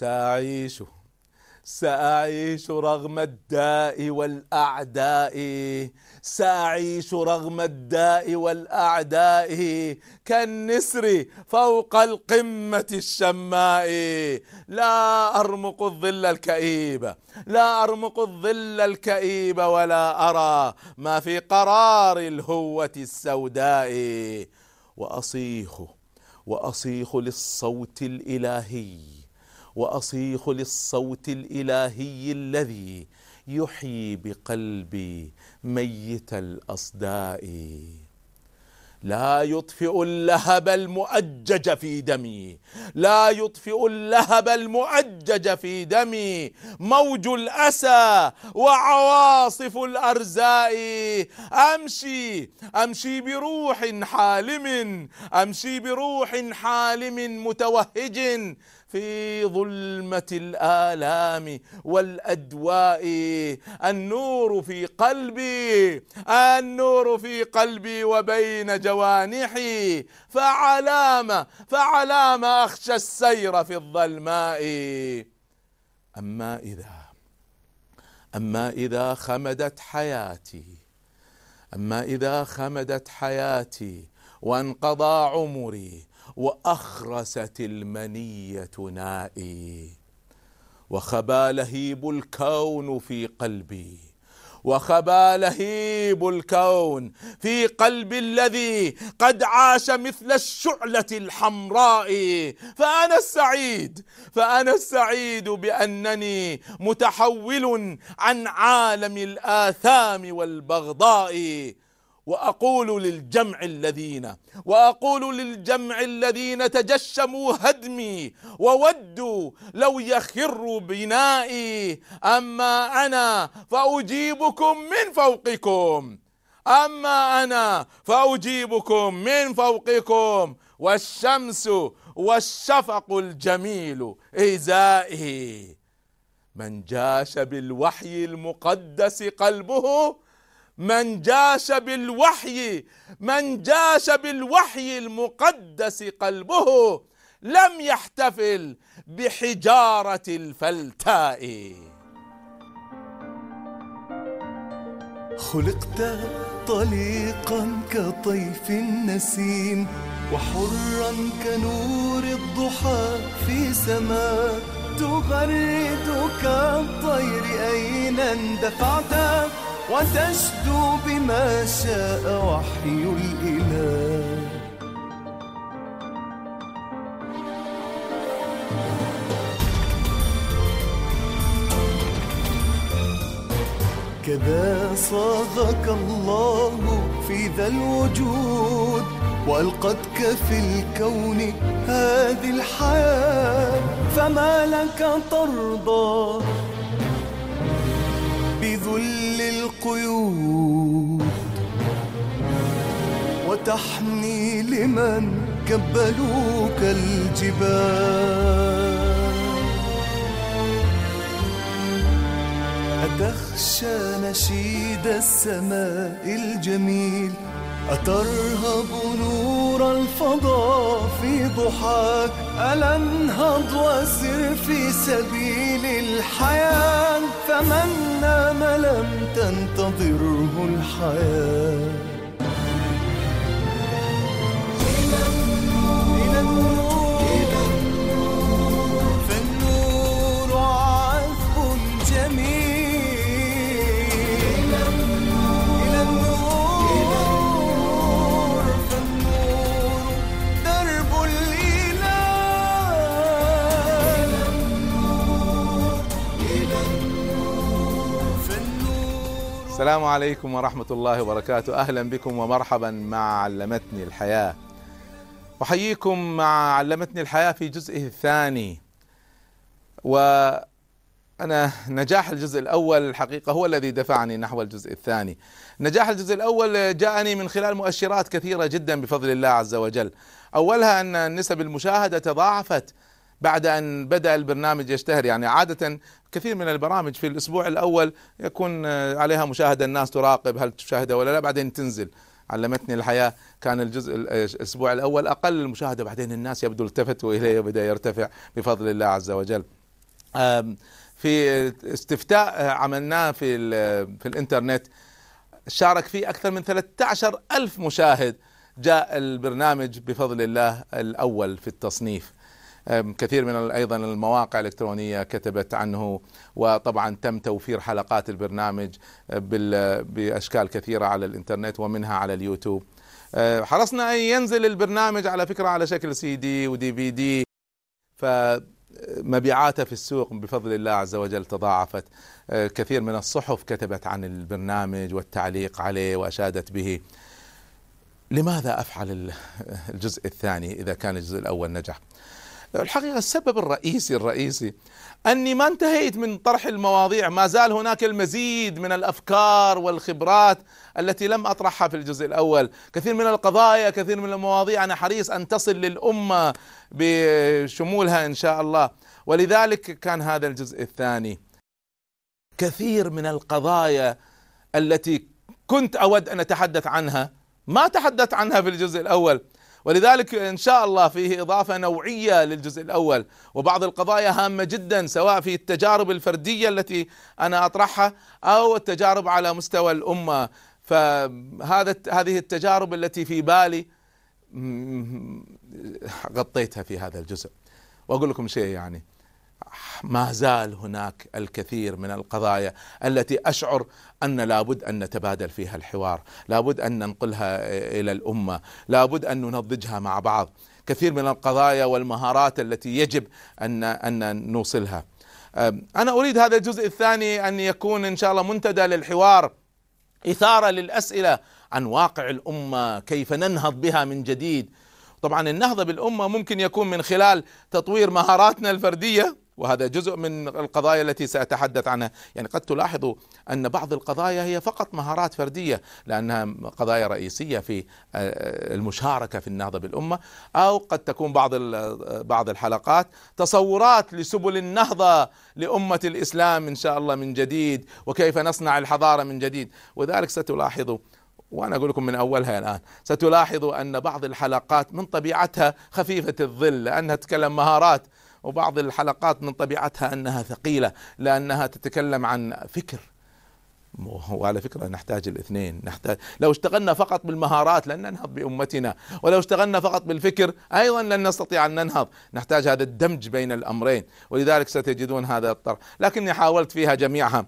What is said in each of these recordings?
سأعيش. سأعيش رغم الداء والأعداء. سأعيش رغم الداء والأعداء. كالنسر فوق القمة الشماء. لا أرمق الظل الكئيب. لا أرمق الظل الكئيب ولا أرى ما في قرار الهوة السوداء. وأصيخ وأصيخ للصوت الإلهي. وأصيخ للصوت الإلهي الذي يحيي بقلبي ميت الأصداء. لا يطفئ اللهب المؤجج في دمي. لا يطفئ اللهب المؤجج في دمي. موج الأسى وعواصف الأرزاء. أمشي أمشي بروح حالم أمشي بروح حالم متوهج. في ظلمة الآلام والأدواء النور في قلبي النور في قلبي وبين جوانحي فعلام فعلام أخشى السير في الظلماء. أما إذا أما إذا خمدت حياتي أما إذا خمدت حياتي وانقضى عمري وأخرست المنية نائي وخبا لهيب الكون في قلبي وخبا لهيب الكون في قلب الذي قد عاش مثل الشعلة الحمراء. فأنا السعيد فأنا السعيد بأنني متحول عن عالم الآثام والبغضاء. وأقول للجمع الذين وأقول للجمع الذين تجشموا هدمي وودوا لو يخر بنائي أما أنا فأجيبكم من فوقكم أما أنا فأجيبكم من فوقكم والشمس والشفق الجميل إزائي. من جاش بالوحي المقدس قلبه من جاش بالوحي من جاش بالوحي المقدس قلبه لم يحتفل بحجارة الفلتاء. خلقت طليقا كطيف النسيم وحرا كنور الضحى في سماء. تغرد كالطير أين اندفعت؟ وتشدو بما شاء وحي الإله. كذا صاغك الله في ذا الوجود وألقتك في الكون هذه الحياة. فما لك ترضى بذل القيود وتحني لمن كبلوك الجبال أتخشى نشيد السماء الجميل أترهب نور الفضاء في ضحاك؟ ألا انهض وسر في سبيل الحياة؟ فمن نام لم تنتظره الحياة؟ السلام عليكم ورحمة الله وبركاته. أهلا بكم ومرحبا مع علمتني الحياة. أحييكم مع علمتني الحياة في جزئه الثاني وأنا نجاح الجزء الأول الحقيقة هو الذي دفعني نحو الجزء الثاني. نجاح الجزء الأول جاءني من خلال مؤشرات كثيرة جدا بفضل الله عز وجل. أولها أن نسب المشاهدة تضاعفت بعد أن بدأ البرنامج يشتهر. يعني عادة كثير من البرامج في الأسبوع الأول يكون عليها مشاهدة الناس تراقب هل تشاهدها ولا لا بعدين تنزل. علمتني الحياة كان الجزء الأسبوع الأول أقل المشاهدة بعدين الناس يبدو التفتوا اليه وبدأ يرتفع بفضل الله عز وجل. في استفتاء عملناه في في الإنترنت. شارك فيه أكثر من 13 ألف مشاهد. جاء البرنامج بفضل الله الأول في التصنيف. كثير من أيضا المواقع الإلكترونية كتبت عنه وطبعا تم توفير حلقات البرنامج بال- بأشكال كثيرة على الإنترنت ومنها على اليوتيوب. أه، حرصنا أن ينزل البرنامج على فكرة على شكل سي دي ودي في دي فمبيعاته في السوق بفضل الله عز وجل تضاعفت. أه، كثير من الصحف كتبت عن البرنامج والتعليق عليه وأشادت به. لماذا أفعل ال- الجزء الثاني إذا كان الجزء الأول نجح؟ الحقيقة السبب الرئيسي الرئيسي أني ما انتهيت من طرح المواضيع ما زال هناك المزيد من الأفكار والخبرات التي لم أطرحها في الجزء الأول. كثير من القضايا كثير من المواضيع أنا حريص أن تصل للأمة بشمولها إن شاء الله. ولذلك كان هذا الجزء الثاني. كثير من القضايا التي كنت أود أن أتحدث عنها ما تحدثت عنها في الجزء الأول. ولذلك إن شاء الله فيه إضافة نوعية للجزء الأول. وبعض القضايا هامة جدا سواء في التجارب الفردية التي أنا أطرحها أو التجارب على مستوى الأمة. فهذا هذه التجارب التي في بالي غطيتها في هذا الجزء. وأقول لكم شيء يعني ما زال هناك الكثير من القضايا التي أشعر أن لابد أن نتبادل فيها الحوار، لابد أن ننقلها إلى الأمة، لابد أن ننضجها مع بعض، كثير من القضايا والمهارات التي يجب أن أن نوصلها. أم، أنا أريد هذا الجزء الثاني أن يكون إن شاء الله منتدى للحوار إثارة للأسئلة عن واقع الأمة، كيف ننهض بها من جديد. طبعا النهضة بالأمة ممكن يكون من خلال تطوير مهاراتنا الفردية وهذا جزء من القضايا التي سأتحدث عنها، يعني قد تلاحظوا أن بعض القضايا هي فقط مهارات فردية لأنها قضايا رئيسية في المشاركة في النهضة بالأمة، أو قد تكون بعض ال- بعض الحلقات تصورات لسبل النهضة لأمة الإسلام إن شاء الله من جديد، وكيف نصنع الحضارة من جديد، وذلك ستلاحظوا وأنا أقول لكم من أولها الآن ستلاحظوا أن بعض الحلقات من طبيعتها خفيفة الظل لأنها تتكلم مهارات وبعض الحلقات من طبيعتها أنها ثقيلة لأنها تتكلم عن فكر. وعلى فكرة نحتاج الاثنين نحتاج. لو اشتغلنا فقط بالمهارات لن ننهض بأمتنا ولو اشتغلنا فقط بالفكر أيضا لن نستطيع أن ننهض. نحتاج هذا الدمج بين الأمرين ولذلك ستجدون هذا الطرح. لكني حاولت فيها جميعها.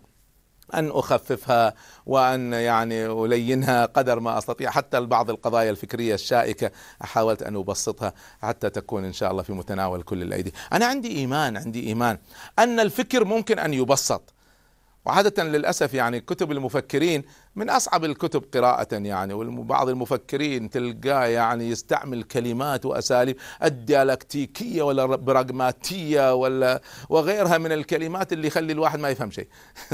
أن أخففها وأن يعني ألينها قدر ما أستطيع. حتى بعض القضايا الفكرية الشائكة حاولت أن أبسطها حتى تكون إن شاء الله في متناول كل الأيدي. أنا عندي إيمان عندي إيمان أن الفكر ممكن أن يبسط. وعادة للأسف يعني كتب المفكرين من أصعب الكتب قراءة يعني وبعض المفكرين تلقاه يعني يستعمل كلمات وأساليب الديالكتيكية ولا براغماتية ولا وغيرها من الكلمات اللي يخلي الواحد ما يفهم شيء.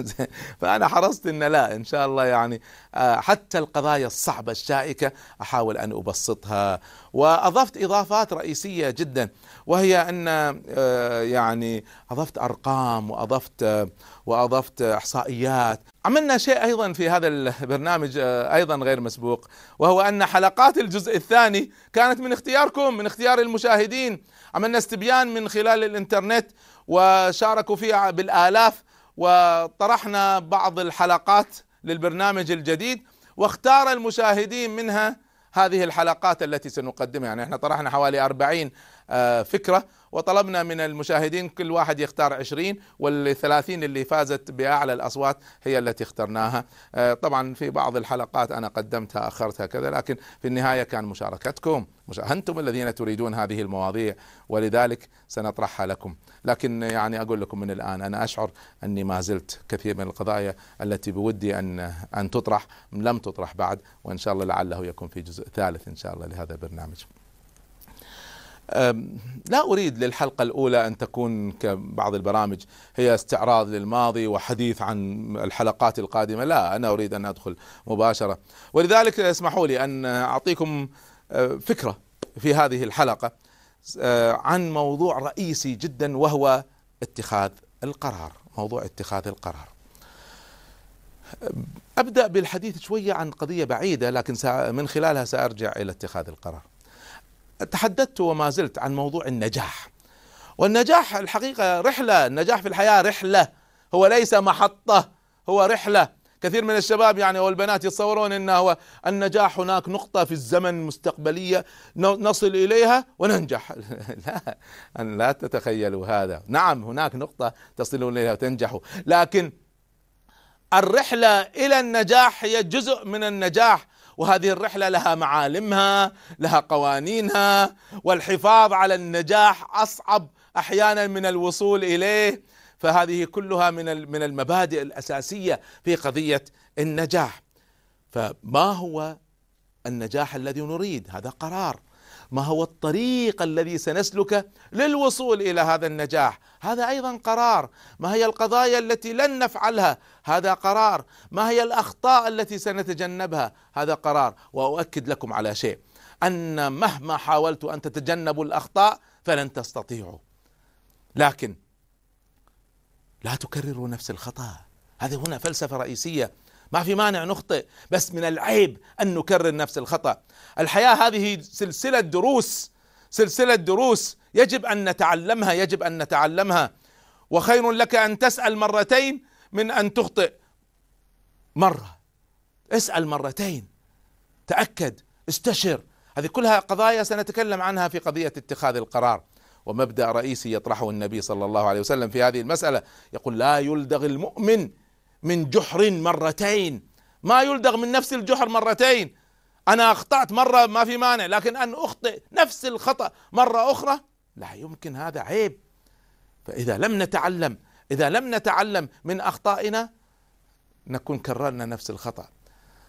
فأنا حرصت أن لا إن شاء الله يعني آه، حتى القضايا الصعبة الشائكة أحاول أن أبسطها. وأضفت إضافات رئيسية جدا وهي أن آه، يعني أضفت أرقام وأضفت آه، وأضفت إحصائيات. عملنا شيء أيضا في هذا البرنامج آه، أيضا غير مسبوق وهو أن حلقات الجزء الثاني كانت من اختياركم من اختيار المشاهدين. عملنا استبيان من خلال الإنترنت وشاركوا فيها بالآلاف وطرحنا بعض الحلقات للبرنامج الجديد واختار المشاهدين منها هذه الحلقات التي سنقدمها. يعني إحنا طرحنا حوالي 40 آه، فكرة. وطلبنا من المشاهدين كل واحد يختار 20 والثلاثين اللي فازت بأعلى الأصوات هي التي اخترناها. آه، طبعا في بعض الحلقات أنا قدمتها أخرتها كذا لكن في النهاية كان مشاركتكم مش أنتم الذين تريدون هذه المواضيع ولذلك سنطرحها لكم. لكن يعني أقول لكم من الآن أنا أشعر أني ما زلت كثير من القضايا التي بودي أن أن تطرح لم تطرح بعد وإن شاء الله لعله يكون في جزء ثالث إن شاء الله لهذا البرنامج. لا أريد للحلقة الأولى أن تكون كبعض البرامج. هي استعراض للماضي وحديث عن الحلقات القادمة. لا أنا أريد أن أدخل مباشرة. ولذلك اسمحوا لي أن أعطيكم أه، فكرة في هذه الحلقة أه، عن موضوع رئيسي جدا وهو اتخاذ القرار. موضوع اتخاذ القرار. أبدأ بالحديث شوية عن قضية بعيدة لكن من خلالها سأرجع إلى اتخاذ القرار. تحدثت وما زلت عن موضوع النجاح. والنجاح الحقيقة رحلة النجاح في الحياة رحلة. هو ليس محطة هو رحلة. كثير من الشباب يعني والبنات يتصورون إنه هو النجاح هناك نقطة في الزمن مستقبلية نصل إليها وننجح. لا أن لا تتخيلوا هذا. نعم هناك نقطة تصلون إليها وتنجحوا لكن الرحلة إلى النجاح هي جزء من النجاح. وهذه الرحلة لها معالمها لها قوانينها والحفاظ على النجاح أصعب أحيانا من الوصول إليه. فهذه كلها من من المبادئ الأساسية في قضية النجاح. فما هو النجاح الذي نريد؟ هذا قرار. ما هو الطريق الذي سنسلكه للوصول إلى هذا النجاح؟ هذا أيضا قرار. ما هي القضايا التي لن نفعلها؟ هذا قرار. ما هي الأخطاء التي سنتجنبها؟ هذا قرار. وأؤكد لكم على شيء. أن مهما حاولت أن تتجنبوا الأخطاء فلن تستطيعوا. لكن لا تكرروا نفس الخطأ. هذه هنا فلسفة رئيسية. ما في مانع نخطئ بس من العيب أن نكرر نفس الخطأ. الحياة هذه سلسلة دروس سلسلة دروس يجب أن نتعلمها يجب أن نتعلمها. وخير لك أن تسأل مرتين من أن تخطئ. مرة. اسأل مرتين. تأكد. استشر. هذه كلها قضايا سنتكلم عنها في قضية اتخاذ القرار. ومبدأ رئيسي يطرحه النبي صلى الله عليه وسلم في هذه المسألة. يقول لا يلدغ المؤمن من جحر مرتين. ما يلدغ من نفس الجحر مرتين. أنا أخطأت مرة ما في مانع لكن أن أخطئ نفس الخطأ مرة أخرى لا يمكن هذا عيب. فإذا لم نتعلم إذا لم نتعلم من أخطائنا نكون كررنا نفس الخطأ.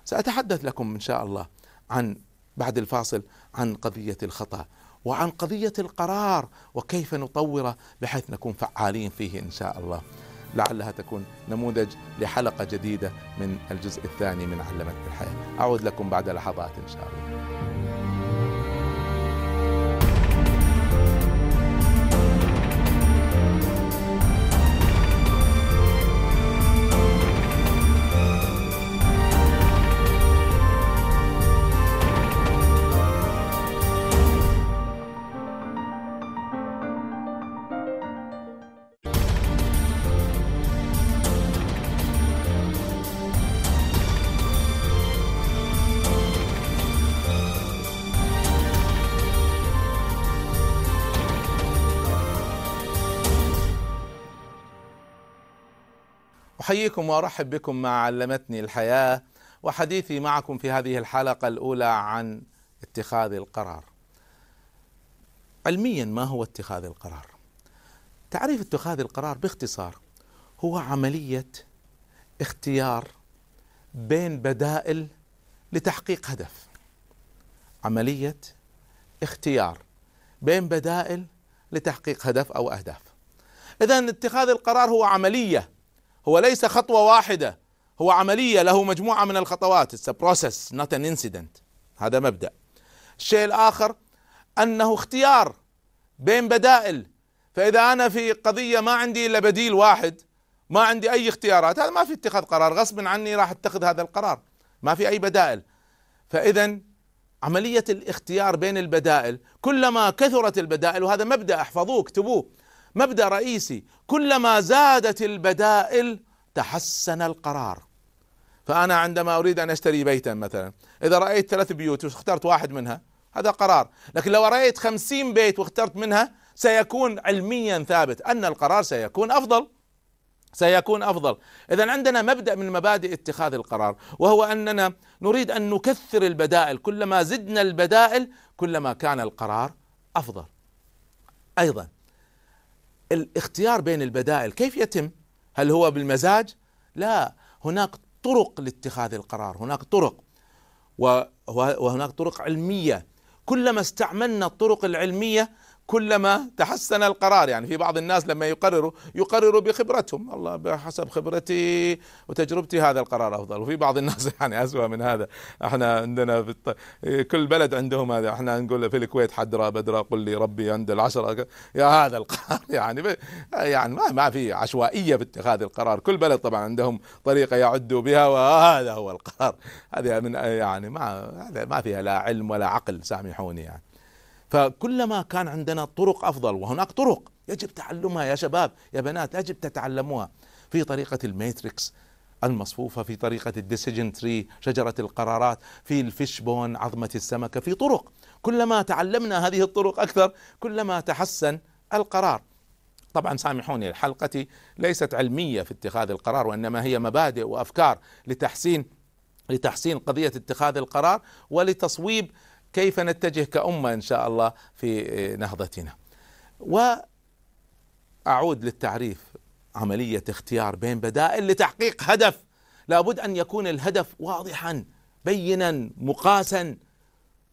سأتحدث لكم إن شاء الله عن بعد الفاصل عن قضية الخطأ وعن قضية القرار وكيف نطوره بحيث نكون فعالين فيه إن شاء الله. لعلها تكون نموذج لحلقة جديدة من الجزء الثاني من علمتني الحياة. أعود لكم بعد لحظات إن شاء الله. احييكم وأرحب بكم مع علمتني الحياة وحديثي معكم في هذه الحلقة الأولى عن اتخاذ القرار. علميا ما هو اتخاذ القرار؟ تعريف اتخاذ القرار باختصار هو عملية اختيار بين بدائل لتحقيق هدف. عملية اختيار بين بدائل لتحقيق هدف أو أهداف. اذا اتخاذ القرار هو عملية هو ليس خطوة واحدة هو عملية له مجموعة من الخطوات. It's a process not an incident. هذا مبدأ. الشيء الآخر أنه اختيار بين بدائل. فإذا أنا في قضية ما عندي إلا بديل واحد ما عندي أي اختيارات هذا ما في اتخاذ قرار. غصب عني راح اتخذ هذا القرار. ما في أي بدائل. فإذا عملية الاختيار بين البدائل كلما كثرت البدائل وهذا مبدأ احفظوه اكتبوه. مبدأ رئيسي كلما زادت البدائل تحسن القرار. فأنا عندما أريد أن أشتري بيتا مثلا إذا رأيت ثلاث بيوت واخترت واحد منها هذا قرار. لكن لو رأيت خمسين بيت واخترت منها سيكون علميا ثابت أن القرار سيكون أفضل. سيكون أفضل. اذا عندنا مبدأ من مبادئ اتخاذ القرار وهو أننا نريد أن نكثر البدائل. كلما زدنا البدائل كلما كان القرار أفضل. أيضا. الاختيار بين البدائل كيف يتم؟ هل هو بالمزاج؟ لا هناك طرق لاتخاذ القرار، هناك طرق وهناك طرق علمية كلما استعملنا الطرق العلمية كلما تحسن القرار. يعني في بعض الناس لما يقرروا يقرروا بخبرتهم. الله بحسب خبرتي وتجربتي هذا القرار أفضل. وفي بعض الناس يعني اسوء من هذا. إحنا عندنا في الط... كل بلد عندهم هذا. إحنا نقول في الكويت حدرا بدرا قل لي ربي عند العشرة. يا هذا القرار. يعني ب... يعني ما ما في عشوائية في اتخاذ القرار. كل بلد طبعا عندهم طريقة يعدوا بها وهذا هو القرار. هذه من يعني ما ما فيها لا علم ولا عقل سامحوني يعني. فكلما كان عندنا طرق أفضل وهناك طرق. يجب تعلمها يا شباب يا بنات يجب تتعلموها. في طريقة ال matrix المصفوفة في طريقة ال decision tree شجرة القرارات في ال fishbone عظمة السمكة في طرق. كلما تعلمنا هذه الطرق أكثر كلما تحسن القرار. طبعا سامحوني حلقتي ليست علمية في اتخاذ القرار وإنما هي مبادئ وأفكار لتحسين لتحسين قضية اتخاذ القرار ولتصويب كيف نتجه كأمة إن شاء الله في نهضتنا. وأعود للتعريف عملية اختيار بين بدائل لتحقيق هدف. لابد أن يكون الهدف واضحا بينا مقاسا.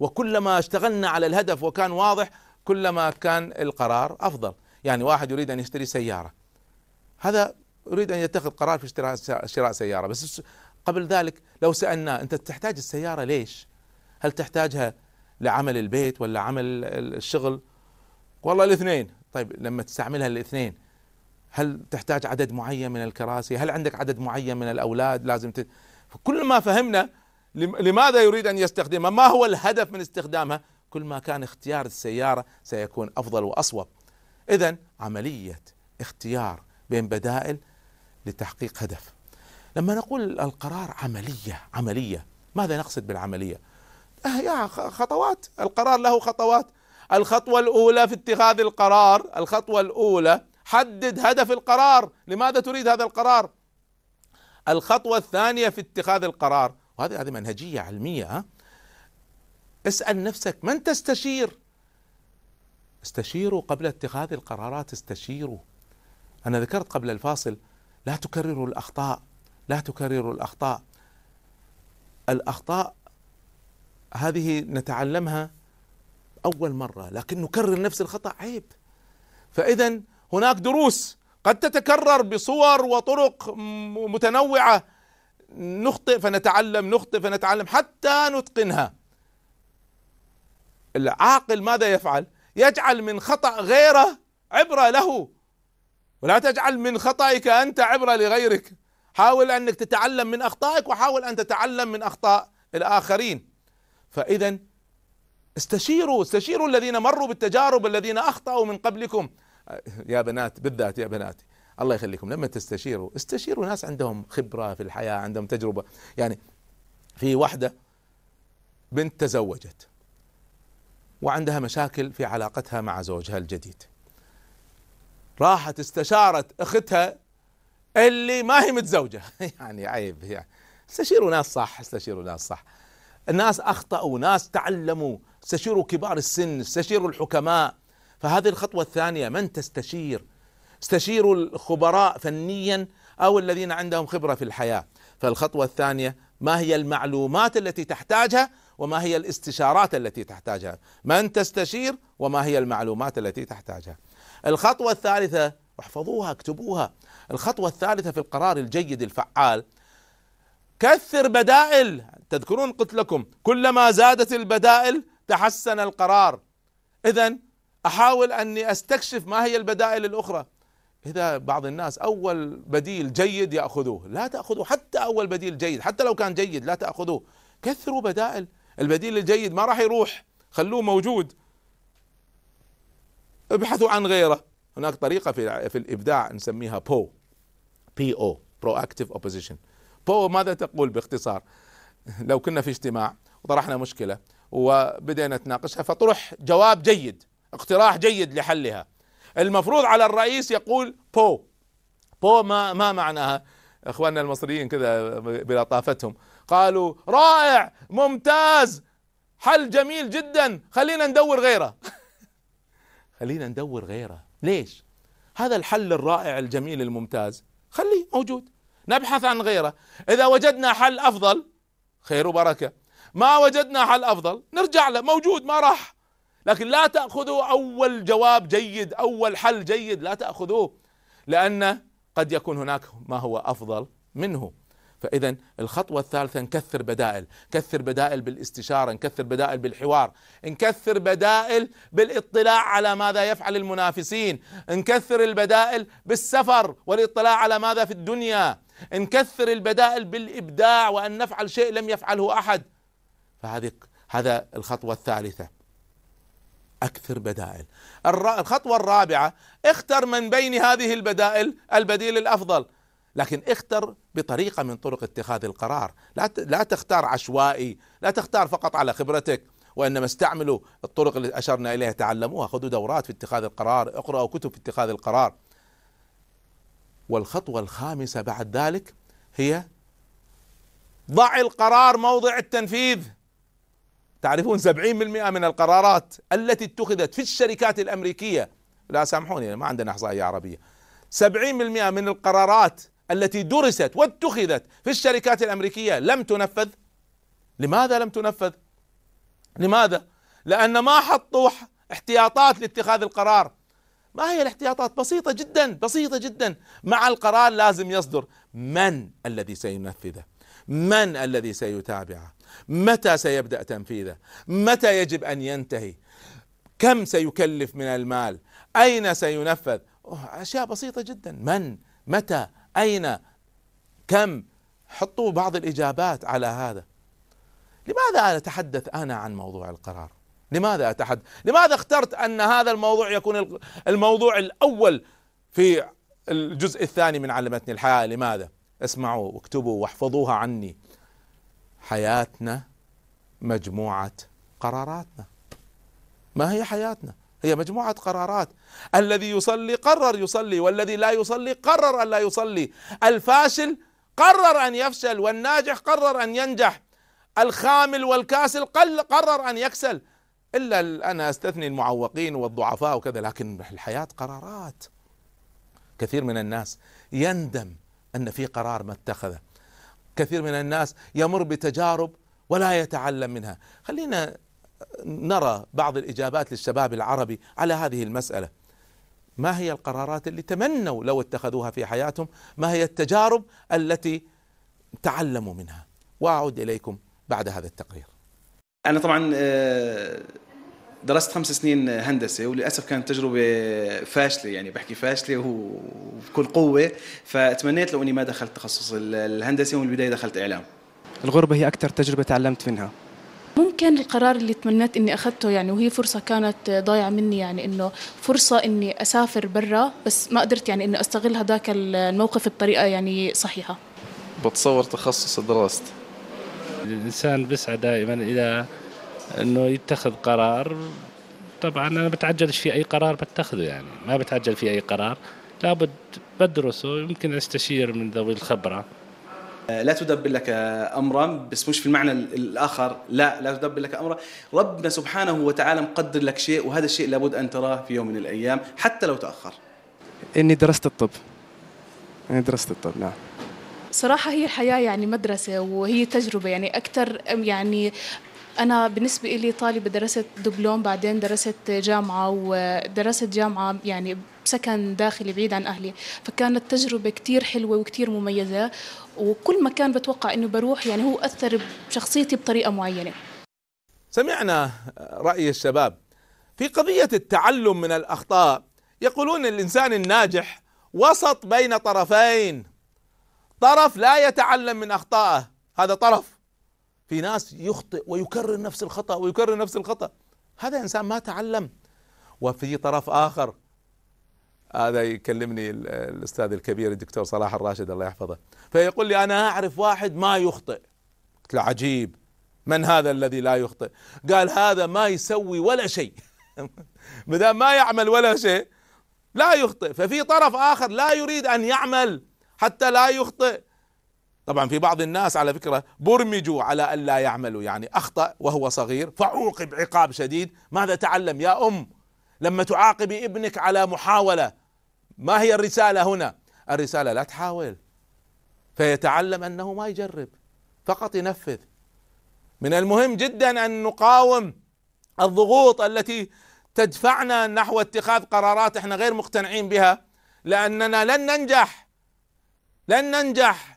وكلما اشتغلنا على الهدف وكان واضح كلما كان القرار أفضل. يعني واحد يريد أن يشتري سيارة. هذا يريد أن يتخذ قرار في اشتراء شراء سيارة. بس قبل ذلك لو سألناه أنت تحتاج السيارة ليش؟ هل تحتاجها لعمل البيت ولا عمل الشغل؟ والله الاثنين. طيب لما تستعملها الاثنين هل تحتاج عدد معين من الكراسي؟ هل عندك عدد معين من الأولاد لازم ت... كل ما فهمنا لماذا يريد أن يستخدمها ما هو الهدف من استخدامها كل ما كان اختيار السيارة سيكون أفضل وأصوب. إذا عملية اختيار بين بدائل لتحقيق هدف. لما نقول القرار عملية عملية ماذا نقصد بالعملية؟ يا خطوات. القرار له خطوات. الخطوة الأولى في اتخاذ القرار. الخطوة الأولى حدد هدف القرار. لماذا تريد هذا القرار؟ الخطوة الثانية في اتخاذ القرار. وهذه هذه منهجية علمية ها؟ اسأل نفسك من تستشير؟ استشيروا قبل اتخاذ القرارات استشيروا. أنا ذكرت قبل الفاصل لا تكرروا الأخطاء. لا تكرروا الأخطاء. الأخطاء هذه نتعلمها أول مرة لكن نكرر نفس الخطأ عيب. فإذا هناك دروس قد تتكرر بصور وطرق متنوعة. نخطئ فنتعلم نخطئ فنتعلم حتى نتقنها. العاقل ماذا يفعل؟ يجعل من خطأ غيره عبرة له. ولا تجعل من خطأك أنت عبرة لغيرك. حاول أنك تتعلم من أخطائك وحاول أن تتعلم من أخطاء الآخرين. فإذا استشيروا استشيروا الذين مروا بالتجارب الذين أخطأوا من قبلكم. يا بنات بالذات يا بناتي الله يخليكم لما تستشيروا استشيروا ناس عندهم خبرة في الحياة عندهم تجربة. يعني في واحدة بنت تزوجت وعندها مشاكل في علاقتها مع زوجها الجديد. راحت استشارت أختها اللي ما هي متزوجة. يعني عيب يعني استشيروا ناس صح استشيروا ناس صح. الناس أخطأوا ناس تعلموا استشيروا كبار السن استشيروا الحكماء. فهذه الخطوة الثانية من تستشير؟ استشيروا الخبراء فنيا أو الذين عندهم خبرة في الحياة. فالخطوة الثانية ما هي المعلومات التي تحتاجها وما هي الاستشارات التي تحتاجها؟ من تستشير وما هي المعلومات التي تحتاجها؟ الخطوة الثالثة احفظوها اكتبوها. الخطوة الثالثة في القرار الجيد الفعال كثر بدائل. تذكرون قلت لكم كلما زادت البدائل تحسن القرار. اذا أحاول أني أستكشف ما هي البدائل الأخرى. إذا بعض الناس أول بديل جيد يأخذوه لا تأخذوا حتى أول بديل جيد حتى لو كان جيد لا تأخذوه. كثروا بدائل. البديل الجيد ما راح يروح خلوه موجود. ابحثوا عن غيره. هناك طريقة في في الإبداع نسميها PO P O proactive opposition PO ماذا تقول باختصار؟ لو كنا في اجتماع وطرحنا مشكلة وبدينا نتناقشها فطرح جواب جيد اقتراح جيد لحلها. المفروض على الرئيس يقول بو. بو ما ما معناها؟ إخواننا المصريين كذا بلطافتهم قالوا رائع ممتاز حل جميل جدا خلينا ندور غيره. خلينا ندور غيره. ليش؟ هذا الحل الرائع الجميل الممتاز خليه موجود. نبحث عن غيره. إذا وجدنا حل أفضل خير وبركة. ما وجدنا حل أفضل نرجع له موجود ما راح. لكن لا تأخذوا أول جواب جيد أول حل جيد لا تأخذوه لأن قد يكون هناك ما هو أفضل منه. فاذا الخطوة الثالثة نكثر بدائل. كثر بدائل بالاستشارة نكثر بدائل بالحوار. نكثر بدائل بالاطلاع على ماذا يفعل المنافسين. نكثر البدائل بالسفر والاطلاع على ماذا في الدنيا. نكثر البدائل بالإبداع وأن نفعل شيء لم يفعله أحد. فهذه هذا الخطوة الثالثة. أكثر بدائل. الر- الخطوة الرابعة اختر من بين هذه البدائل البديل الأفضل. لكن اختر بطريقة من طرق اتخاذ القرار. لا لا تختار عشوائي لا تختار فقط على خبرتك وإنما استعملوا الطرق اللي أشرنا إليها تعلموها خذوا دورات في اتخاذ القرار اقرأوا كتب في اتخاذ القرار. والخطوة الخامسة بعد ذلك هي ضع القرار موضع التنفيذ تعرفون 70% من القرارات التي اتخذت في الشركات الأمريكية لا سامحوني ما عندنا إحصائية عربية 70% من القرارات التي درست واتخذت في الشركات الأمريكية لم تنفذ لماذا لم تنفذ؟ لماذا؟ لأن ما حطوا احتياطات لاتخاذ القرار ما هي الاحتياطات؟ بسيطة جدا بسيطة جدا. مع القرار لازم يصدر. من الذي سينفذه؟ من الذي سيتابعه؟ متى سيبدأ تنفيذه؟ متى يجب أن ينتهي؟ كم سيكلف من المال؟ أين سينفذ؟ أوه، أشياء بسيطة جدا. من؟ متى؟ أين؟ كم؟ حطوا بعض الإجابات على هذا. لماذا أتحدث أنا عن موضوع القرار؟ لماذا أتحدث؟ لماذا اخترت أن هذا الموضوع يكون الموضوع الأول في الجزء الثاني من علمتني الحياة؟ لماذا؟ اسمعوا واكتبوا واحفظوها عني. حياتنا مجموعة قراراتنا. ما هي حياتنا؟ هي مجموعة قرارات. الذي يصلي قرر يصلي والذي لا يصلي قرر أن لا يصلي. الفاشل قرر أن يفشل والناجح قرر أن ينجح. الخامل والكاسل قرر أن يكسل. إلا أنا أستثني المعوقين والضعفاء وكذا لكن الحياة قرارات. كثير من الناس يندم أن في قرار ما اتخذه. كثير من الناس يمر بتجارب ولا يتعلم منها. خلينا نرى بعض الإجابات للشباب العربي على هذه المسألة. ما هي القرارات اللي تمنوا لو اتخذوها في حياتهم؟ ما هي التجارب التي تعلموا منها؟ وأعود إليكم بعد هذا التقرير. أنا طبعا آه، درست خمس سنين هندسة وللأسف كانت تجربة فاشلة يعني بحكي فاشلة وبكل قوة. فتمنيت لو إني ما دخلت تخصص ال- الهندسة ومن البداية دخلت إعلام. الغربة هي أكثر تجربة تعلمت منها. ممكن القرار اللي تمنيت إني أخذته يعني وهي فرصة كانت ضايعة مني يعني إنه فرصة إني أسافر برا بس ما قدرت يعني إني أستغل هذاك الموقف بطريقة يعني صحيحة. بتصور تخصص درست الإنسان بيسعى دائما إلى أنه يتخذ قرار. طبعا أنا بتعجلش في أي قرار بتخذه يعني. ما بتعجل في أي قرار. لابد بدرسه يمكن أستشير من ذوي الخبرة. آه، لا تدبر لك امرا بس مش في المعنى ال- الآخر. لا لا تدبر لك امرا. ربنا سبحانه وتعالى مقدر لك شيء وهذا الشيء لابد أن تراه في يوم من الأيام حتى لو تأخر. إني درست الطب. إني درست الطب نعم. صراحة هي الحياة يعني مدرسة وهي تجربة يعني أكثر يعني أنا بالنسبة إلي طالبة درست دبلوم بعدين درست جامعة ودرست جامعة يعني بسكن داخلي بعيد عن أهلي. فكانت تجربة كتير حلوة وكتير مميزة وكل مكان بتوقع إنه بروح يعني هو أثر بشخصيتي بطريقة معينة. سمعنا رأي الشباب. في قضية التعلم من الأخطاء يقولون الإنسان الناجح وسط بين طرفين. طرف لا يتعلم من أخطائه هذا طرف. في ناس يخطئ ويكرر نفس الخطأ ويكرر نفس الخطأ. هذا إنسان ما تعلم. وفي طرف آخر هذا يكلمني ال- الأستاذ الكبير الدكتور صلاح الراشد الله يحفظه. فيقول لي أنا أعرف واحد ما يخطئ. قلت له عجيب. من هذا الذي لا يخطئ؟ قال هذا ما يسوي ولا شيء. بدل ما يعمل ولا شيء لا يخطئ. ففي طرف آخر لا يريد أن يعمل حتى لا يخطئ. طبعا في بعض الناس على فكرة برمجوا على أن لا يعملوا يعني أخطأ وهو صغير فعوقب عقاب شديد. ماذا تعلم يا أم؟ لما تعاقبي ابنك على محاولة ما هي الرسالة هنا؟ الرسالة لا تحاول فيتعلم أنه ما يجرب فقط ينفذ. من المهم جدا أن نقاوم الضغوط التي تدفعنا نحو اتخاذ قرارات إحنا غير مقتنعين بها لأننا لن ننجح لن ننجح.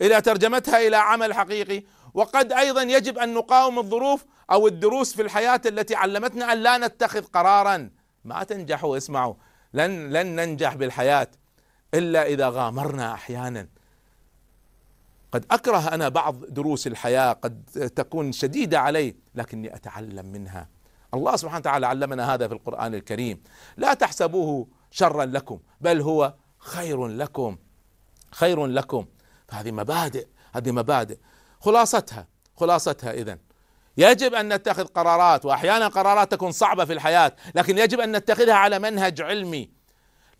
اذا ترجمتها إلى عمل حقيقي. وقد أيضا يجب أن نقاوم الظروف أو الدروس في الحياة التي علمتنا أن لا نتخذ قرارا. ما تنجحوا اسمعوا. لن لن ننجح بالحياة إلا إذا غامرنا أحيانا. قد أكره أنا بعض دروس الحياة قد تكون شديدة علي لكني أتعلم منها. الله سبحانه وتعالى علمنا هذا في القرآن الكريم. لا تحسبوه شرا لكم بل هو خير لكم. خير لكم. فهذه مبادئ هذه مبادئ. خلاصتها خلاصتها إذا يجب أن نتخذ قرارات وأحيانا قرارات تكون صعبة في الحياة لكن يجب أن نتخذها على منهج علمي.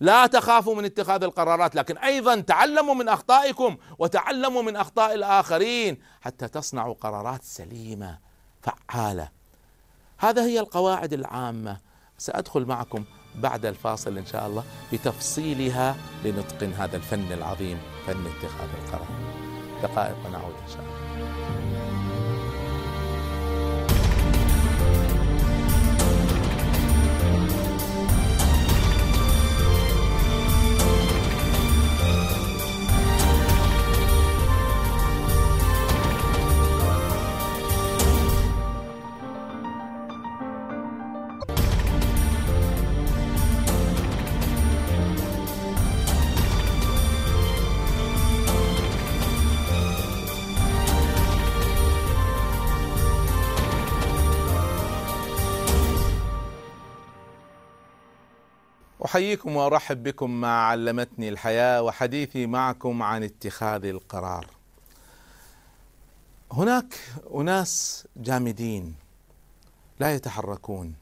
لا تخافوا من اتخاذ القرارات لكن أيضا تعلموا من أخطائكم وتعلموا من أخطاء الآخرين حتى تصنعوا قرارات سليمة فعالة. هذا هي القواعد العامة. سأدخل معكم بعد الفاصل إن شاء الله بتفصيلها لنتقن هذا الفن العظيم فن اتخاذ القرار. دقائق ونعود إن شاء الله. أحييكم وأرحب بكم مع علمتني الحياة وحديثي معكم عن اتخاذ القرار. هناك أناس جامدين لا يتحركون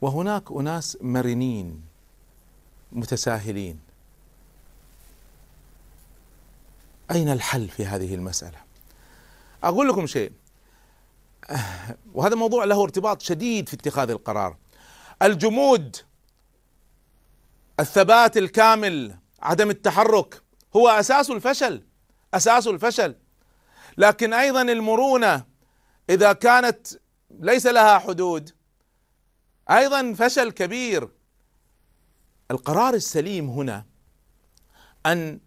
وهناك أناس مرنين متساهلين. أين الحل في هذه المسألة؟ أقول لكم شيء وهذا موضوع له ارتباط شديد في اتخاذ القرار. الجمود الثبات الكامل عدم التحرك هو أساس الفشل أساس الفشل. لكن أيضا المرونة إذا كانت ليس لها حدود أيضا فشل كبير. القرار السليم هنا أن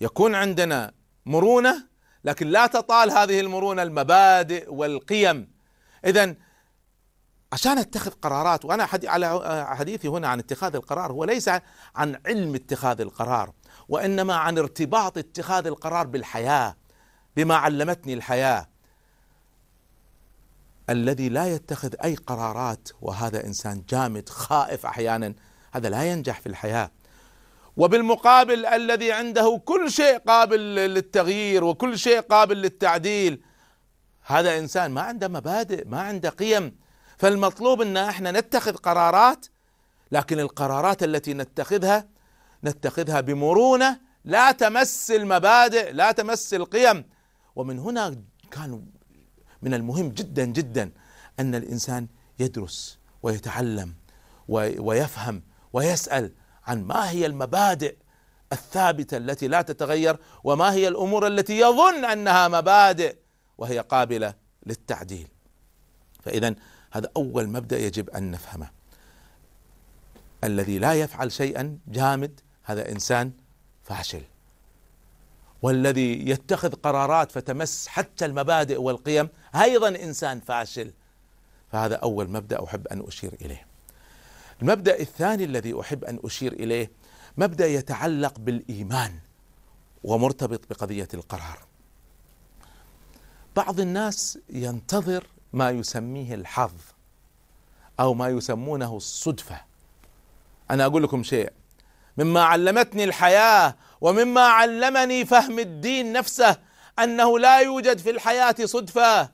يكون عندنا مرونة لكن لا تطال هذه المرونة المبادئ والقيم. اذا عشان اتخذ قرارات وأنا على حديثي هنا عن اتخاذ القرار هو ليس عن علم اتخاذ القرار وإنما عن ارتباط اتخاذ القرار بالحياة بما علمتني الحياة. الذي لا يتخذ أي قرارات وهذا إنسان جامد خائف أحيانا هذا لا ينجح في الحياة. وبالمقابل الذي عنده كل شيء قابل للتغيير وكل شيء قابل للتعديل هذا إنسان ما عنده مبادئ ما عنده قيم. فالمطلوب إن إحنا نتخذ قرارات لكن القرارات التي نتخذها نتخذها بمرونة لا تمس المبادئ لا تمس القيم. ومن هنا كان من المهم جدا جدا أن الإنسان يدرس ويتعلم ويفهم ويسأل عن ما هي المبادئ الثابتة التي لا تتغير وما هي الأمور التي يظن أنها مبادئ وهي قابلة للتعديل. فاذا هذا أول مبدأ يجب أن نفهمه. الذي لا يفعل شيئا جامد هذا إنسان فاشل. والذي يتخذ قرارات فتمس حتى المبادئ والقيم أيضا إنسان فاشل. فهذا أول مبدأ أحب أن أشير إليه. المبدأ الثاني الذي أحب أن أشير إليه مبدأ يتعلق بالإيمان ومرتبط بقضية القرار. بعض الناس ينتظر ما يسميه الحظ أو ما يسمونه الصدفة. أنا أقول لكم شيء مما علمتني الحياة ومما علمني فهم الدين نفسه أنه لا يوجد في الحياة صدفة.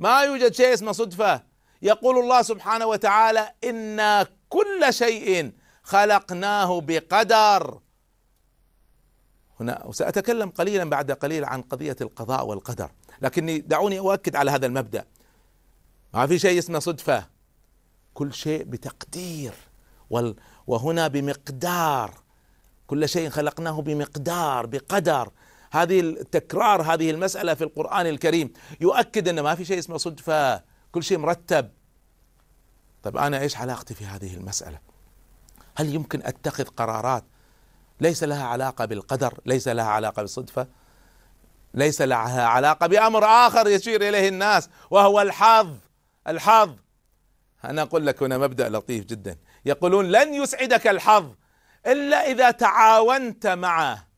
ما يوجد شيء اسمه صدفة. يقول الله سبحانه وتعالى إنا كل شيء خلقناه بقدر. هنا وسأتكلم قليلا بعد قليل عن قضية القضاء والقدر لكني دعوني أؤكد على هذا المبدأ. ما في شيء اسمه صدفة. كل شيء بتقدير. وهنا بمقدار. كل شيء خلقناه بمقدار بقدر. هذه التكرار هذه المسألة في القرآن الكريم يؤكد أن ما في شيء اسمه صدفة. كل شيء مرتب. طيب أنا إيش علاقتي في هذه المسألة؟ هل يمكن أتخذ قرارات؟ ليس لها علاقة بالقدر ليس لها علاقة بالصدفة. ليس لها علاقة بأمر آخر يشير إليه الناس وهو الحظ. الحظ. أنا أقول لك هنا مبدأ لطيف جدا. يقولون لن يسعدك الحظ إلا إذا تعاونت معه.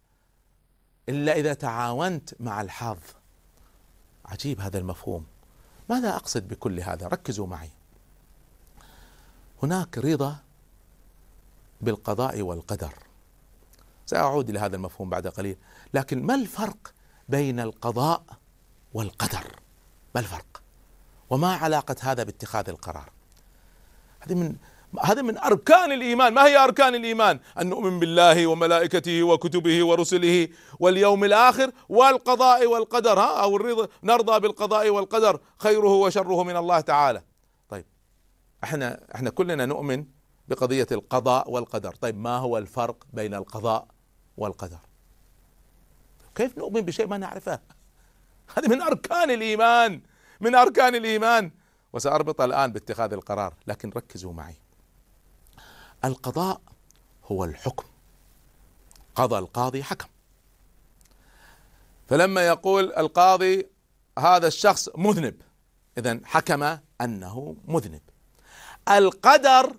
إلا إذا تعاونت مع الحظ. عجيب هذا المفهوم. ماذا أقصد بكل هذا؟ ركزوا معي. هناك رضا بالقضاء والقدر. سأعود إلى هذا المفهوم بعد قليل. لكن ما الفرق بين القضاء والقدر؟ ما الفرق؟ وما علاقة هذا باتخاذ القرار هذه من هذا من أركان الإيمان، ما هي أركان الإيمان؟ أن نؤمن بالله وملائكته وكتبه ورسله واليوم الآخر والقضاء والقدر ها أو الرضا نرضى بالقضاء والقدر خيره وشره من الله تعالى. طيب إحنا إحنا كلنا نؤمن بقضية القضاء والقدر، طيب ما هو الفرق بين القضاء والقدر؟ كيف نؤمن بشيء ما نعرفه؟ هذه من أركان الإيمان من أركان الإيمان. وسأربط الآن باتخاذ القرار لكن ركزوا معي. القضاء هو الحكم. قضى القاضي حكم. فلما يقول القاضي هذا الشخص مذنب اذا حكم أنه مذنب. القدر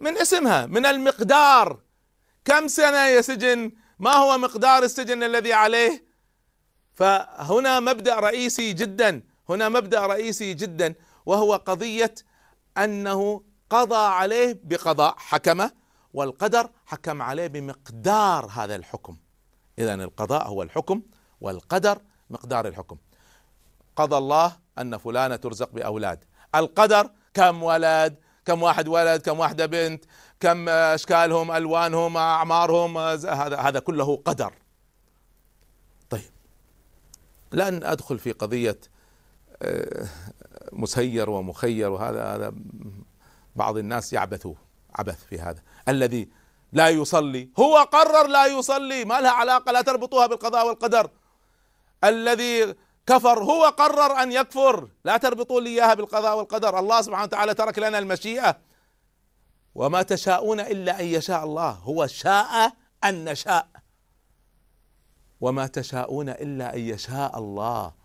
من اسمها من المقدار. كم سنة يسجن ما هو مقدار السجن الذي عليه؟ فهنا مبدأ رئيسي جدا. هنا مبدأ رئيسي جدا وهو قضية أنه قضى عليه بقضاء حكمة والقدر حكم عليه بمقدار هذا الحكم. اذا القضاء هو الحكم والقدر مقدار الحكم. قضى الله أن فلانة ترزق بأولاد. القدر كم ولد كم واحد ولد كم واحدة بنت كم أشكالهم ألوانهم أعمارهم هذا هذا كله قدر. طيب لن أدخل في قضية مسير ومخير وهذا هذا بعض الناس يعبثوا عبث في هذا. الذي لا يصلي هو قرر لا يصلي ما لها علاقة لا تربطوها بالقضاء والقدر. الذي كفر هو قرر أن يكفر. لا تربطوا لي إياها بالقضاء والقدر. الله سبحانه وتعالى ترك لنا المشيئة. وما تشاءون إلا أن يشاء الله. هو شاء أن نشاء. وما تشاءون إلا أن يشاء الله.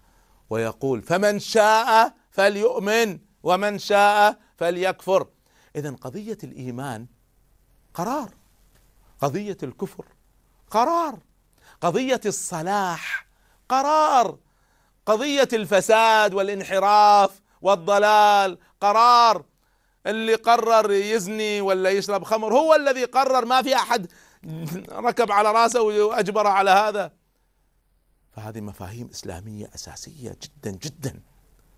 ويقول فمن شاء فليؤمن ومن شاء فليكفر. اذا قضية الإيمان قرار. قضية الكفر قرار. قضية الصلاح قرار. قضية الفساد والانحراف والضلال قرار. اللي قرر يزني ولا يشرب خمر هو الذي قرر. ما في أحد ركب على رأسه وأجبر على هذا. فهذه مفاهيم إسلامية أساسية جدا جدا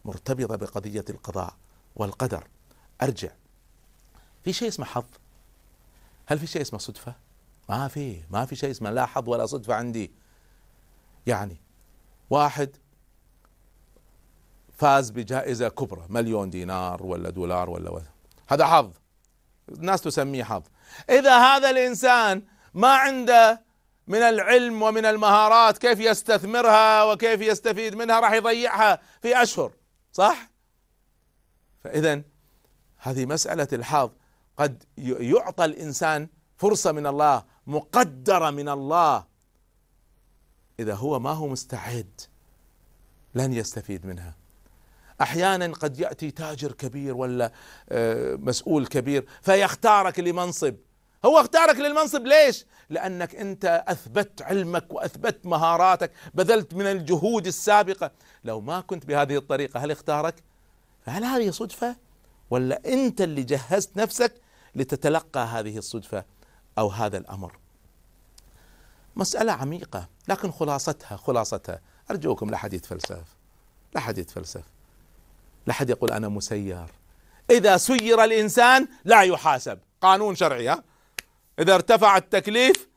مرتبطة بقضية القضاء والقدر. أرجع. في شيء اسمه حظ. هل في شيء اسمه صدفة؟ ما في. ما في شيء اسمه لا حظ ولا صدفة عندي. يعني واحد فاز بجائزة كبرى مليون دينار ولا دولار ولا ولا. هذا حظ. الناس تسميه حظ. إذا هذا الإنسان ما عنده من العلم ومن المهارات كيف يستثمرها وكيف يستفيد منها راح يضيعها في أشهر صح؟ فإذا هذه مسألة الحظ. قد يعطى الإنسان فرصة من الله مقدرة من الله. إذا هو ما هو مستعد لن يستفيد منها. أحيانا قد يأتي تاجر كبير ولا آه، مسؤول كبير فيختارك لمنصب. هو اختارك للمنصب ليش؟ لأنك أنت أثبت علمك وأثبت مهاراتك بذلت من الجهود السابقة. لو ما كنت بهذه الطريقة هل اختارك؟ هل هذه صدفة؟ ولا أنت اللي جهزت نفسك لتتلقى هذه الصدفة أو هذا الأمر؟ مسألة عميقة لكن خلاصتها خلاصتها. أرجوكم لا حد يتفلسف. لا حد يتفلسف. لا حد يقول أنا مسير. إذا سير الإنسان لا يحاسب. قانون شرعي ها؟ إذا ارتفع التكليف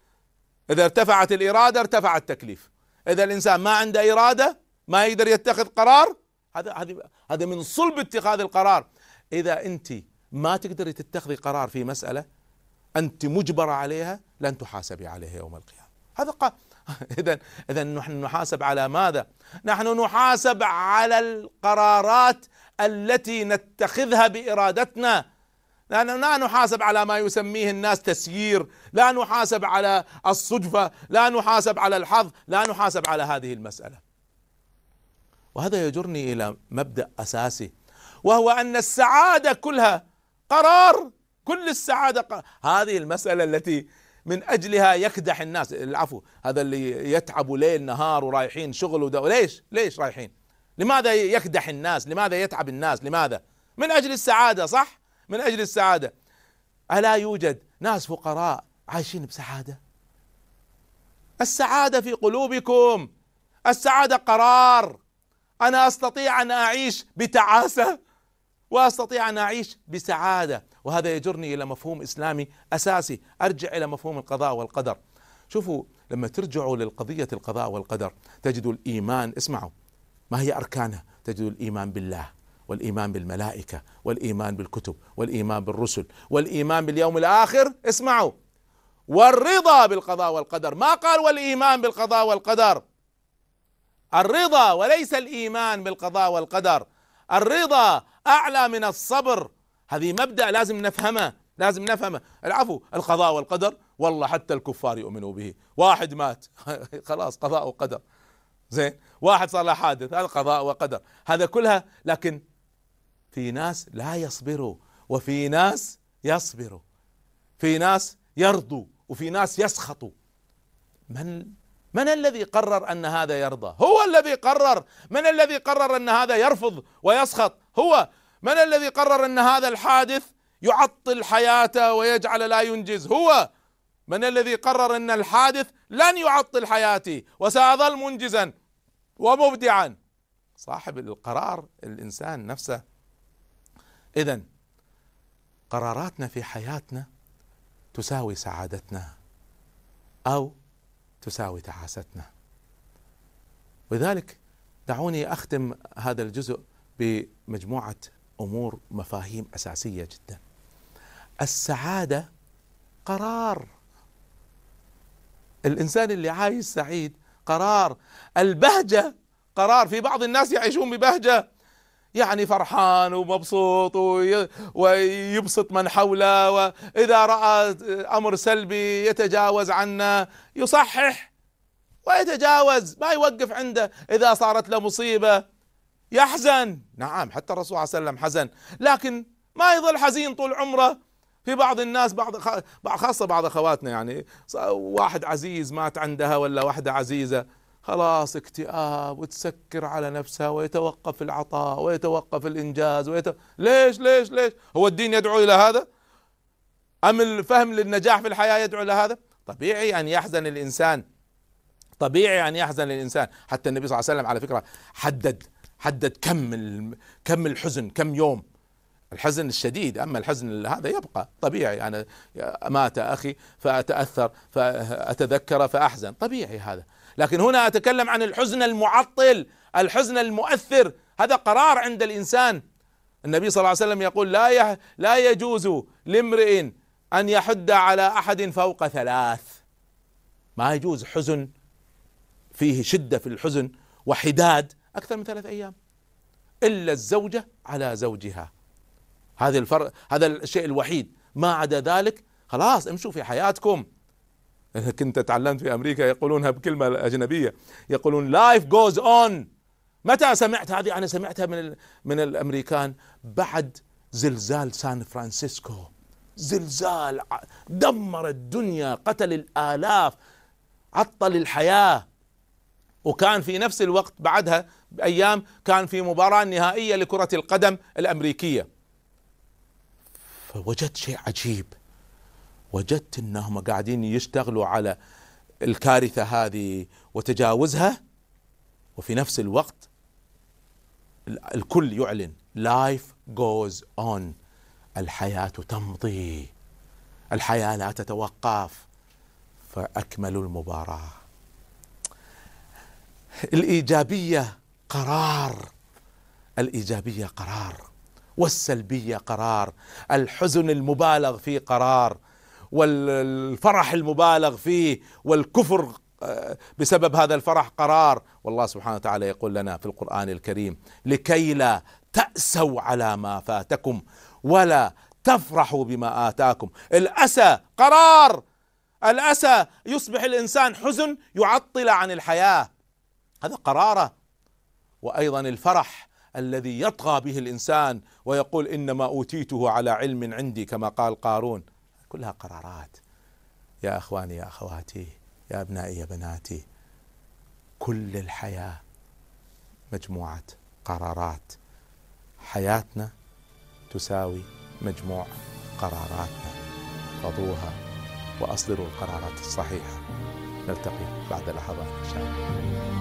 إذا ارتفعت الإرادة ارتفع التكليف. إذا الإنسان ما عنده إرادة ما يقدر يتخذ قرار هذا هذا هذا من صلب اتخاذ القرار. إذا أنت ما تقدري تتخذي قرار في مسألة أنت مجبرة عليها لن تحاسبي عليها يوم القيامة. هذا قا... اذا إذا نحن نحاسب على ماذا؟ نحن نحاسب على القرارات التي نتخذها بإرادتنا. لا لا نحاسب على ما يسميه الناس تسيير لا نحاسب على الصدفة لا نحاسب على الحظ لا نحاسب على هذه المسألة. وهذا يجرني إلى مبدأ أساسي وهو أن السعادة كلها قرار كل السعادة قرار. هذه المسألة التي من أجلها يكدح الناس العفو هذا اللي يتعبوا ليل نهار ورايحين شغل ودو ليش؟ ليش رايحين؟ لماذا يكدح الناس؟ لماذا يتعب الناس؟ لماذا؟ من أجل السعادة صح؟ من أجل السعادة. ألا يوجد ناس فقراء عايشين بسعادة؟ السعادة في قلوبكم. السعادة قرار. أنا أستطيع أن أعيش بتعاسة وأستطيع أن أعيش بسعادة. وهذا يجرني إلى مفهوم إسلامي أساسي. أرجع إلى مفهوم القضاء والقدر. شوفوا لما ترجعوا للقضية القضاء والقدر تجدوا الإيمان اسمعوا ما هي أركانها؟ تجدوا الإيمان بالله. والإيمان بالملائكة والإيمان بالكتب والإيمان بالرسل والإيمان باليوم الآخر اسمعوا. والرضا بالقضاء والقدر. ما قال والإيمان بالقضاء والقدر؟ الرضا وليس الإيمان بالقضاء والقدر. الرضا أعلى من الصبر. هذه مبدأ لازم نفهمه لازم نفهمه. العفو القضاء والقدر. والله حتى الكفار يؤمنوا به. واحد مات. خلاص قضاء وقدر. زين واحد صار له حادث هذا قضاء وقدر. هذا كلها لكن في ناس لا يصبروا وفي ناس يصبروا. في ناس يرضوا وفي ناس يسخطوا. من من الذي قرر أن هذا يرضى؟ هو الذي قرر. من الذي قرر أن هذا يرفض ويسخط؟ هو. من الذي قرر أن هذا الحادث يعطل حياته ويجعل لا ينجز؟ هو. من الذي قرر أن الحادث لن يعطل حياتي وسأظل منجزا ومبدعا؟ صاحب القرار الإنسان نفسه اذا قراراتنا في حياتنا تساوي سعادتنا أو تساوي تعاستنا. ولذلك دعوني أختم هذا الجزء بمجموعة أمور مفاهيم أساسية جدا. السعادة قرار. الإنسان اللي عايش سعيد قرار. البهجة قرار. في بعض الناس يعيشون ببهجة. يعني فرحان ومبسوط وي- ويبسط من حوله وإذا رأى أمر سلبي يتجاوز عنه يصحح ويتجاوز ما يوقف عنده إذا صارت له مصيبة. يحزن. نعم حتى الرسول صلى الله عليه وسلم حزن. لكن ما يظل حزين طول عمره. في بعض الناس بعض خ- بعض- أخواتنا يعني واحد عزيز مات عندها ولا واحدة عزيزة. خلاص اكتئاب وتسكر على نفسها ويتوقف العطاء ويتوقف الإنجاز ويت... ليش ليش ليش؟ هو الدين يدعو إلى هذا؟ أم الفهم للنجاح في الحياة يدعو إلى هذا؟ طبيعي أن يحزن الإنسان. طبيعي أن يحزن الإنسان. حتى النبي صلى الله عليه وسلم على فكرة حدد حدد كم كم الحزن كم يوم. الحزن الشديد أما الحزن هذا يبقى طبيعي. أنا مات أخي فأتأثر فأتذكر فأحزن. طبيعي هذا. لكن هنا أتكلم عن الحزن المعطل الحزن المؤثر. هذا قرار عند الإنسان. النبي صلى الله عليه وسلم يقول لا لا يجوز لامرئ أن يحد على أحد فوق ثلاث. ما يجوز حزن فيه شدة في الحزن وحداد أكثر من ثلاث أيام. إلا الزوجة على زوجها. هذا الفرق هذا الشيء الوحيد. ما عدا ذلك خلاص امشوا في حياتكم. كنت تعلمت في أمريكا يقولونها بكلمه أجنبية. يقولون life goes on متى سمعت هذه؟ أنا سمعتها من من الأمريكان بعد زلزال سان فرانسيسكو. زلزال دمر الدنيا قتل الآلاف عطل الحياة. وكان في نفس الوقت بعدها بأيام كان في مباراة نهائية لكرة القدم الأمريكية. فوجدت شيء عجيب. وجدت إنهم قاعدين يشتغلوا على الكارثة هذه وتجاوزها وفي نفس الوقت ال- الكل يعلن life goes on الحياة تمضي. الحياة لا تتوقف. فأكملوا المباراة. الإيجابية قرار. الإيجابية قرار. والسلبية قرار. الحزن المبالغ فيه قرار. والفرح المبالغ فيه والكفر آه، بسبب هذا الفرح قرار. والله سبحانه وتعالى يقول لنا في القرآن الكريم لكي لا تأسوا على ما فاتكم ولا تفرحوا بما آتاكم. الأسى قرار الأسى يصبح الإنسان حزن يعطل عن الحياة. هذا قراره. وأيضا الفرح الذي يطغى به الإنسان ويقول إنما أوتيته على علم عندي كما قال قارون. كلها قرارات. يا أخواني يا أخواتي يا أبنائي يا بناتي كل الحياة مجموعة قرارات. حياتنا تساوي مجموع قراراتنا. خذوها وأصدروا القرارات الصحيحة. نلتقي بعد لحظات. إن شاء الله.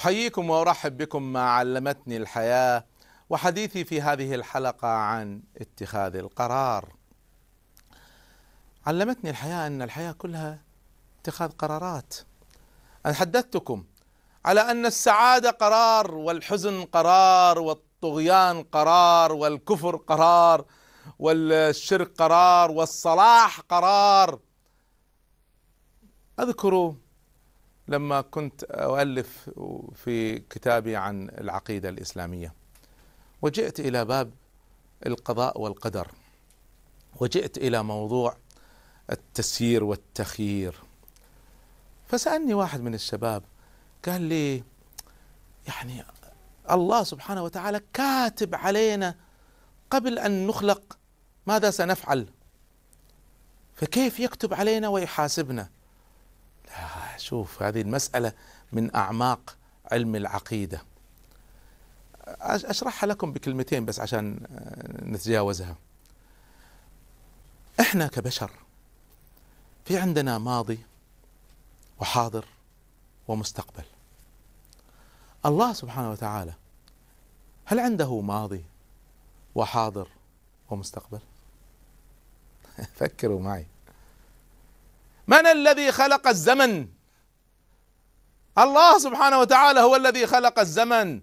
أحييكم وأرحب بكم ما علمتني الحياة وحديثي في هذه الحلقة عن اتخاذ القرار. علمتني الحياة أن الحياة كلها اتخاذ قرارات. أنا حدثتكم على أن السعادة قرار والحزن قرار والطغيان قرار والكفر قرار والشرك قرار والصلاح قرار. أذكر لما كنت أؤلف في كتابي عن العقيدة الإسلامية وجئت إلى باب القضاء والقدر وجئت إلى موضوع التسيير والتخيير. فسألني واحد من الشباب قال لي يعني الله سبحانه وتعالى كاتب علينا قبل أن نخلق ماذا سنفعل؟ فكيف يكتب علينا ويحاسبنا؟ لا شوف هذه المسألة من أعماق علم العقيدة. أشرحها لكم بكلمتين بس عشان نتجاوزها. إحنا كبشر في عندنا ماضي وحاضر ومستقبل. الله سبحانه وتعالى هل عنده ماضي وحاضر ومستقبل؟ فكروا معي. من الذي خلق الزمن الله سبحانه وتعالى هو الذي خلق الزمن.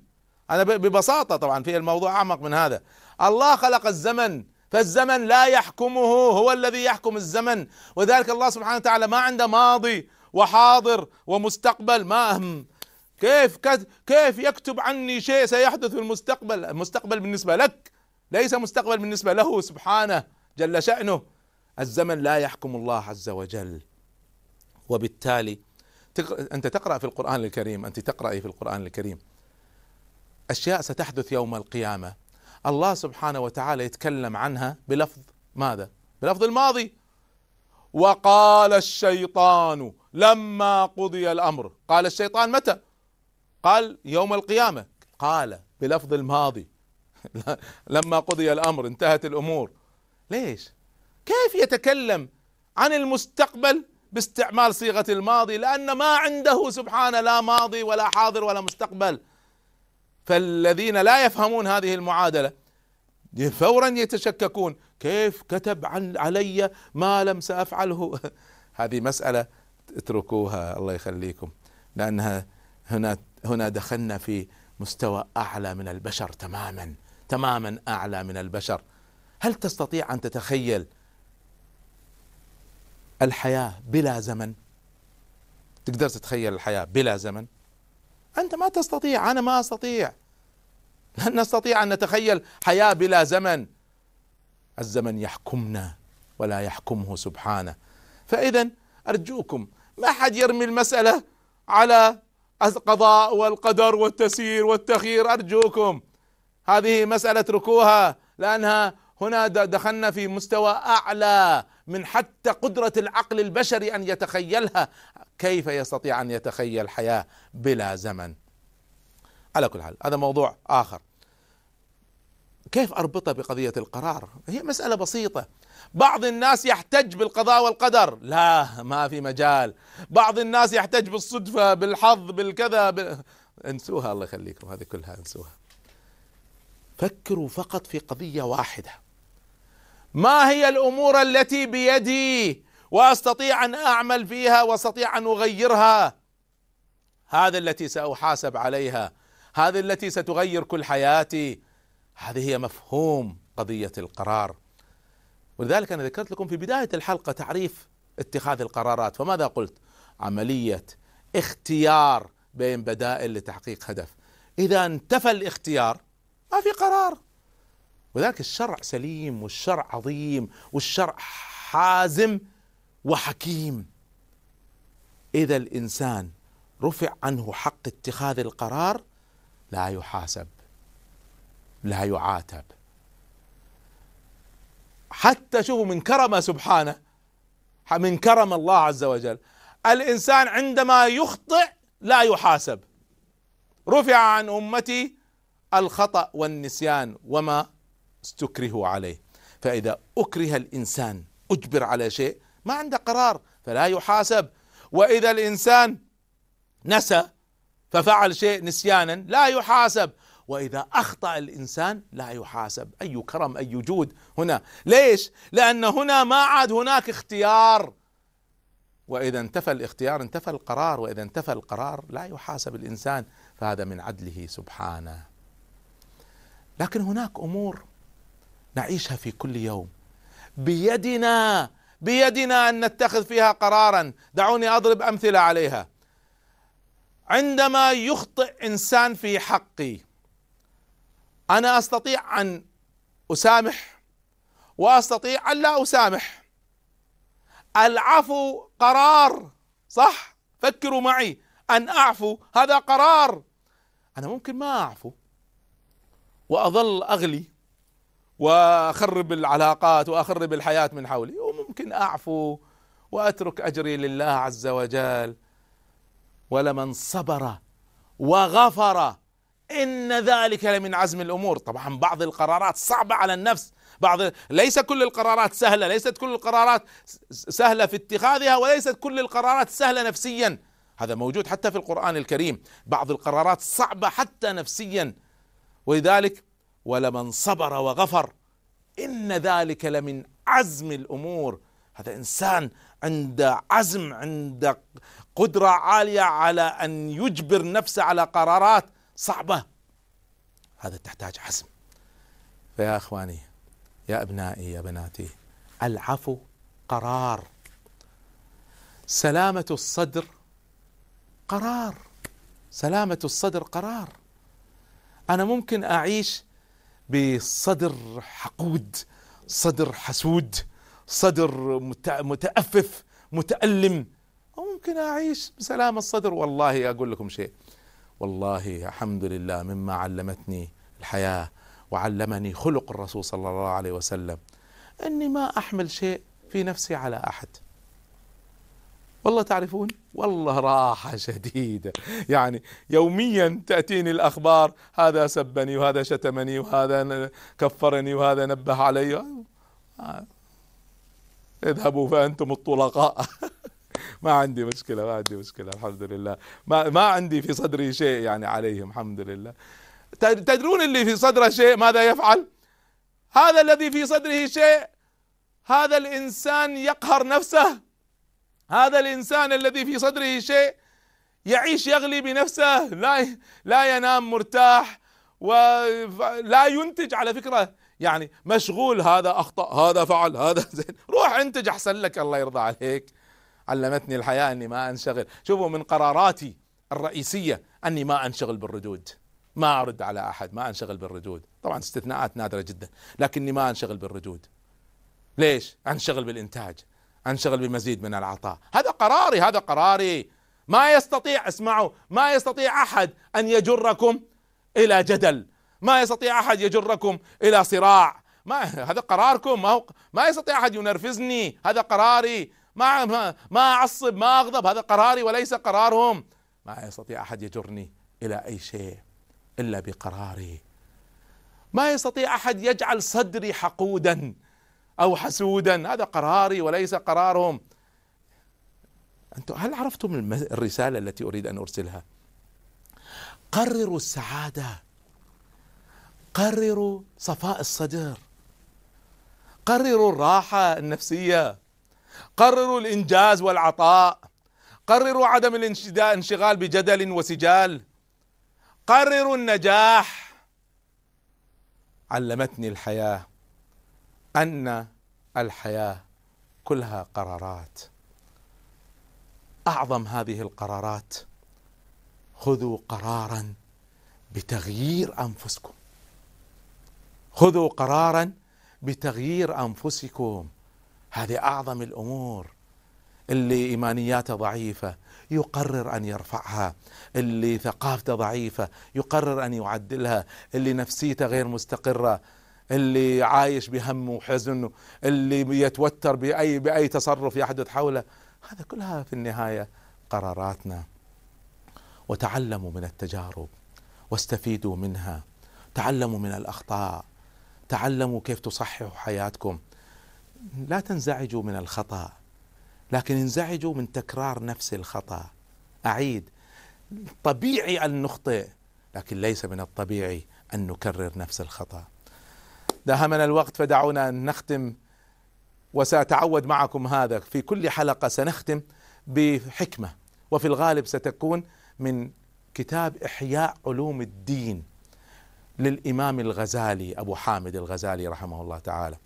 هذا ببساطة طبعا في الموضوع أعمق من هذا. الله خلق الزمن فالزمن لا يحكمه هو الذي يحكم الزمن. وذلك الله سبحانه وتعالى ما عنده ماضي وحاضر ومستقبل. ما أهم كيف كيف يكتب عني شيء سيحدث في المستقبل؟ المستقبل بالنسبة لك ليس مستقبل بالنسبة له سبحانه جل شأنه. الزمن لا يحكم الله عز وجل. وبالتالي أنت تقرأ في القرآن الكريم أنت تقرأي في القرآن الكريم. أشياء ستحدث يوم القيامة. الله سبحانه وتعالى يتكلم عنها بلفظ ماذا؟ بلفظ الماضي. وقال الشيطان لما قضي الأمر. قال الشيطان متى؟ قال يوم القيامة. قال بلفظ الماضي. لما قضي الأمر انتهت الأمور. ليش؟ كيف يتكلم عن المستقبل باستعمال صيغة الماضي لأن ما عنده سبحانه لا ماضي ولا حاضر ولا مستقبل. فالذين لا يفهمون هذه المعادلة فورا يتشككون كيف كتب عن علي ما لم سأفعله؟ هذه مسألة اتركوها الله يخليكم. لأنها هنا هنا دخلنا في مستوى أعلى من البشر تماما تماما أعلى من البشر. هل تستطيع أن تتخيل الحياة بلا زمن. تقدر تتخيل الحياة بلا زمن؟ أنت ما تستطيع أنا ما أستطيع. لن نستطيع أن نتخيل حياة بلا زمن؟ الزمن يحكمنا ولا يحكمه سبحانه. فإذا أرجوكم ما حد يرمي المسألة على القضاء والقدر والتسيير والتخيير أرجوكم هذه مسألة اتركوها لأنها هنا دخلنا في مستوى أعلى من حتى قدرة العقل البشري أن يتخيلها. كيف يستطيع أن يتخيل حياة بلا زمن؟ على كل حال هذا موضوع آخر. كيف أربطها بقضية القرار؟ هي مسألة بسيطة. بعض الناس يحتج بالقضاء والقدر. لا ما في مجال. بعض الناس يحتج بالصدفة بالحظ بالكذا بال... انسوها الله يخليكم. هذه كلها انسوها. فكروا فقط في قضية واحدة. ما هي الأمور التي بيدي وأستطيع أن أعمل فيها وأستطيع أن أغيرها؟ هذه التي سأحاسب عليها هذه التي ستغير كل حياتي هذه هي مفهوم قضية القرار. ولذلك أنا ذكرت لكم في بداية الحلقة تعريف اتخاذ القرارات. فماذا قلت؟ عملية اختيار بين بدائل لتحقيق هدف. إذا انتفى الاختيار ما في قرار. وذلك الشرع سليم والشرع عظيم والشرع حازم وحكيم. إذا الإنسان رفع عنه حق اتخاذ القرار لا يحاسب لا يعاتب. حتى شوفوا من كرمه سبحانه من كرم الله عز وجل. الإنسان عندما يخطئ لا يحاسب. رفع عن أمتي الخطأ والنسيان وما استكرهوا عليه. فإذا أكره الإنسان أجبر على شيء ما عنده قرار فلا يحاسب. وإذا الإنسان نسى ففعل شيء نسيانا لا يحاسب. وإذا أخطأ الإنسان لا يحاسب. أي كرم أي جود هنا. ليش؟ لأن هنا ما عاد هناك اختيار. وإذا انتفى الاختيار انتفى القرار. وإذا انتفى القرار لا يحاسب الإنسان. فهذا من عدله سبحانه. لكن هناك أمور نعيشها في كل يوم. بيدنا بيدنا أن نتخذ فيها قرارا. دعوني أضرب أمثلة عليها. عندما يخطئ إنسان في حقي أنا أستطيع أن أسامح وأستطيع أن لا أسامح. العفو قرار صح؟ فكروا معي. أن أعفو هذا قرار. أنا ممكن ما أعفو وأظل أغلي. وأخرب العلاقات وأخرب الحياة من حولي وممكن أعفو وأترك أجري لله عز وجل. ولمن صبر وغفر إن ذلك لمن عزم الأمور. طبعا بعض القرارات صعبة على النفس. بعض ليس كل القرارات سهلة ليست كل القرارات سهلة في اتخاذها وليست كل القرارات سهلة نفسيا. هذا موجود حتى في القرآن الكريم. بعض القرارات صعبة حتى نفسيا. ولذلك ولمن صبر وغفر. إن ذلك لمن عزم الأمور. هذا إنسان عند عزم عند قدرة عالية على أن يجبر نفسه على قرارات صعبة. هذا تحتاج عزم. فيا إخواني يا أبنائي يا بناتي العفو قرار. سلامة الصدر قرار. سلامة الصدر قرار. أنا ممكن أعيش بصدر حقود صدر حسود صدر متأفف متألم. وممكن أعيش بسلام الصدر. والله أقول لكم شيء. والله الحمد لله مما علمتني الحياة وعلمني خلق الرسول صلى الله عليه وسلم. أني ما أحمل شيء في نفسي على أحد. والله تعرفون والله راحة شديدة. يعني يوميا تأتيني الأخبار هذا سبني وهذا شتمني وهذا كفرني وهذا نبه علي. اذهبوا فأنتم الطلقاء. ما عندي مشكلة ما عندي مشكلة الحمد لله. ما ما عندي في صدري شيء يعني عليهم الحمد لله. تدرون اللي في صدره شيء ماذا يفعل؟ هذا الذي في صدره شيء هذا الإنسان يقهر نفسه. هذا الإنسان الذي في صدره شيء يعيش يغلي بنفسه لا لا ينام مرتاح ولا ينتج على فكرة. يعني مشغول هذا أخطأ هذا فعل هذا زين. روح انتج أحسن لك الله يرضى عليك. علمتني الحياة أني ما أنشغل. شوفوا من قراراتي الرئيسية أني ما أنشغل بالردود. ما أرد على أحد ما أنشغل بالردود. طبعا استثناءات نادرة جدا لكني ما أنشغل بالردود. ليش؟ أنشغل بالإنتاج. أنشغل بمزيد من العطاء. هذا قراري هذا قراري. ما يستطيع اسمعوا ما يستطيع أحد أن يجركم إلى جدل. ما يستطيع أحد يجركم إلى صراع. ما هذا قراركم. ما هو ما يستطيع أحد ينرفزني. هذا قراري. ما ما, أعصب ما أغضب. هذا قراري وليس قرارهم. ما يستطيع أحد يجرني إلى أي شيء إلا بقراري. ما يستطيع أحد يجعل صدري حقودا. أو حسودا. هذا قراري وليس قرارهم. أنتم هل عرفتم الرسالة التي أريد أن أرسلها؟ قرروا السعادة. قرروا صفاء الصدر. قرروا الراحة النفسية. قرروا الإنجاز والعطاء. قرروا عدم الانشغال بجدل وسجال. قرروا النجاح. علمتني الحياة. أن الحياة كلها قرارات. أعظم هذه القرارات خذوا قرارا بتغيير أنفسكم. خذوا قرارا بتغيير أنفسكم. هذه أعظم الأمور. اللي إيمانياته ضعيفة يقرر أن يرفعها. اللي ثقافته ضعيفة يقرر أن يعدلها. اللي نفسيته غير مستقرة اللي عايش بهم وحزن اللي يتوتر بأي بأي تصرف يحدث حوله. هذا كلها في النهاية قراراتنا. وتعلموا من التجارب واستفيدوا منها. تعلموا من الأخطاء. تعلموا كيف تصححوا حياتكم. لا تنزعجوا من الخطأ لكن انزعجوا من تكرار نفس الخطأ. أعيد. طبيعي أن نخطئ لكن ليس من الطبيعي أن نكرر نفس الخطأ. داهمنا الوقت فدعونا نختم وسأتعود معكم هذا. في كل حلقة سنختم بحكمة وفي الغالب ستكون من كتاب إحياء علوم الدين للإمام الغزالي أبو حامد الغزالي رحمه الله تعالى.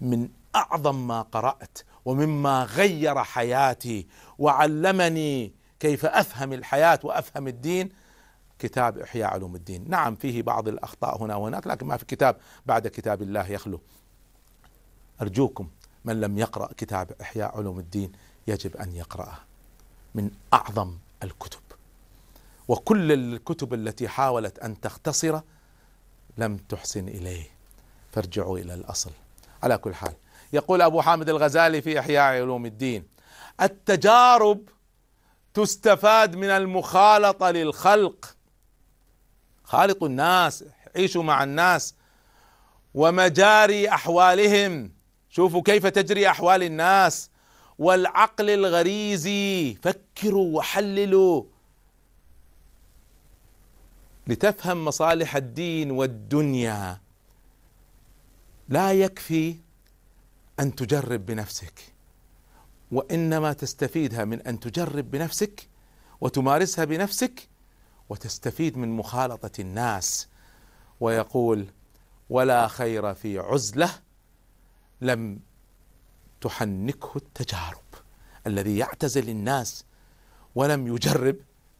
من أعظم ما قرأت ومما غير حياتي وعلمني كيف أفهم الحياة وأفهم الدين كتاب إحياء علوم الدين. نعم فيه بعض الأخطاء هنا وهناك لكن ما في كتاب بعد كتاب الله يخلو. أرجوكم من لم يقرأ كتاب إحياء علوم الدين يجب أن يقرأه من أعظم الكتب. وكل الكتب التي حاولت أن تختصر لم تحسن إليه. فارجعوا إلى الأصل. على كل حال يقول أبو حامد الغزالي في إحياء علوم الدين التجارب تستفاد من المخالطة للخلق خالطوا الناس عيشوا مع الناس. ومجاري أحوالهم. شوفوا كيف تجري أحوال الناس. والعقل الغريزي. فكروا وحللوا. لتفهم مصالح الدين والدنيا لا يكفي أن تجرب بنفسك. وإنما تستفيدها من أن تجرب بنفسك وتمارسها بنفسك وتستفيد من مخالطة الناس ويقول ولا خير في عزلة لم تحنكه التجارب الذي يعتزل الناس ولم يجرب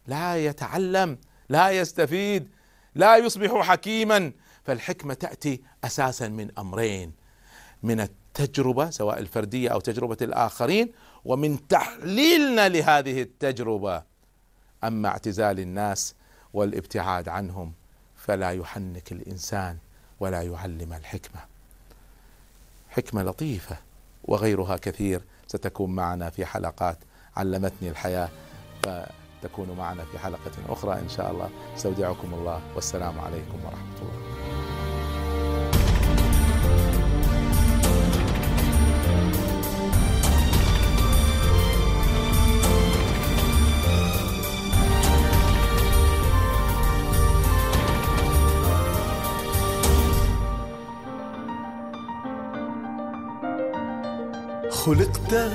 لا يتعلم لا يستفيد لا يصبح حكيما. فالحكمة تأتي أساسا من أمرين من التجربة سواء الفردية أو تجربة الآخرين ومن تحليلنا لهذه التجربة. أما اعتزال الناس والابتعاد عنهم فلا يحنك الإنسان ولا يعلم الحكمة. حكمة لطيفة وغيرها كثير ستكون معنا في حلقات علمتني الحياة فتكونوا معنا في حلقة أخرى إن شاء الله. استودعكم الله والسلام عليكم ورحمة الله. خلقت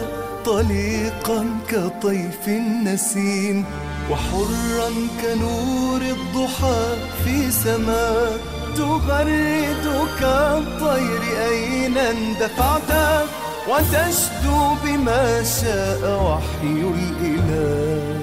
طليقا كطيف النسيم وحرا كنور الضحى في سماء. تغرد كالطير أين اندفعت؟ وتشدو بما شاء وحي الإله.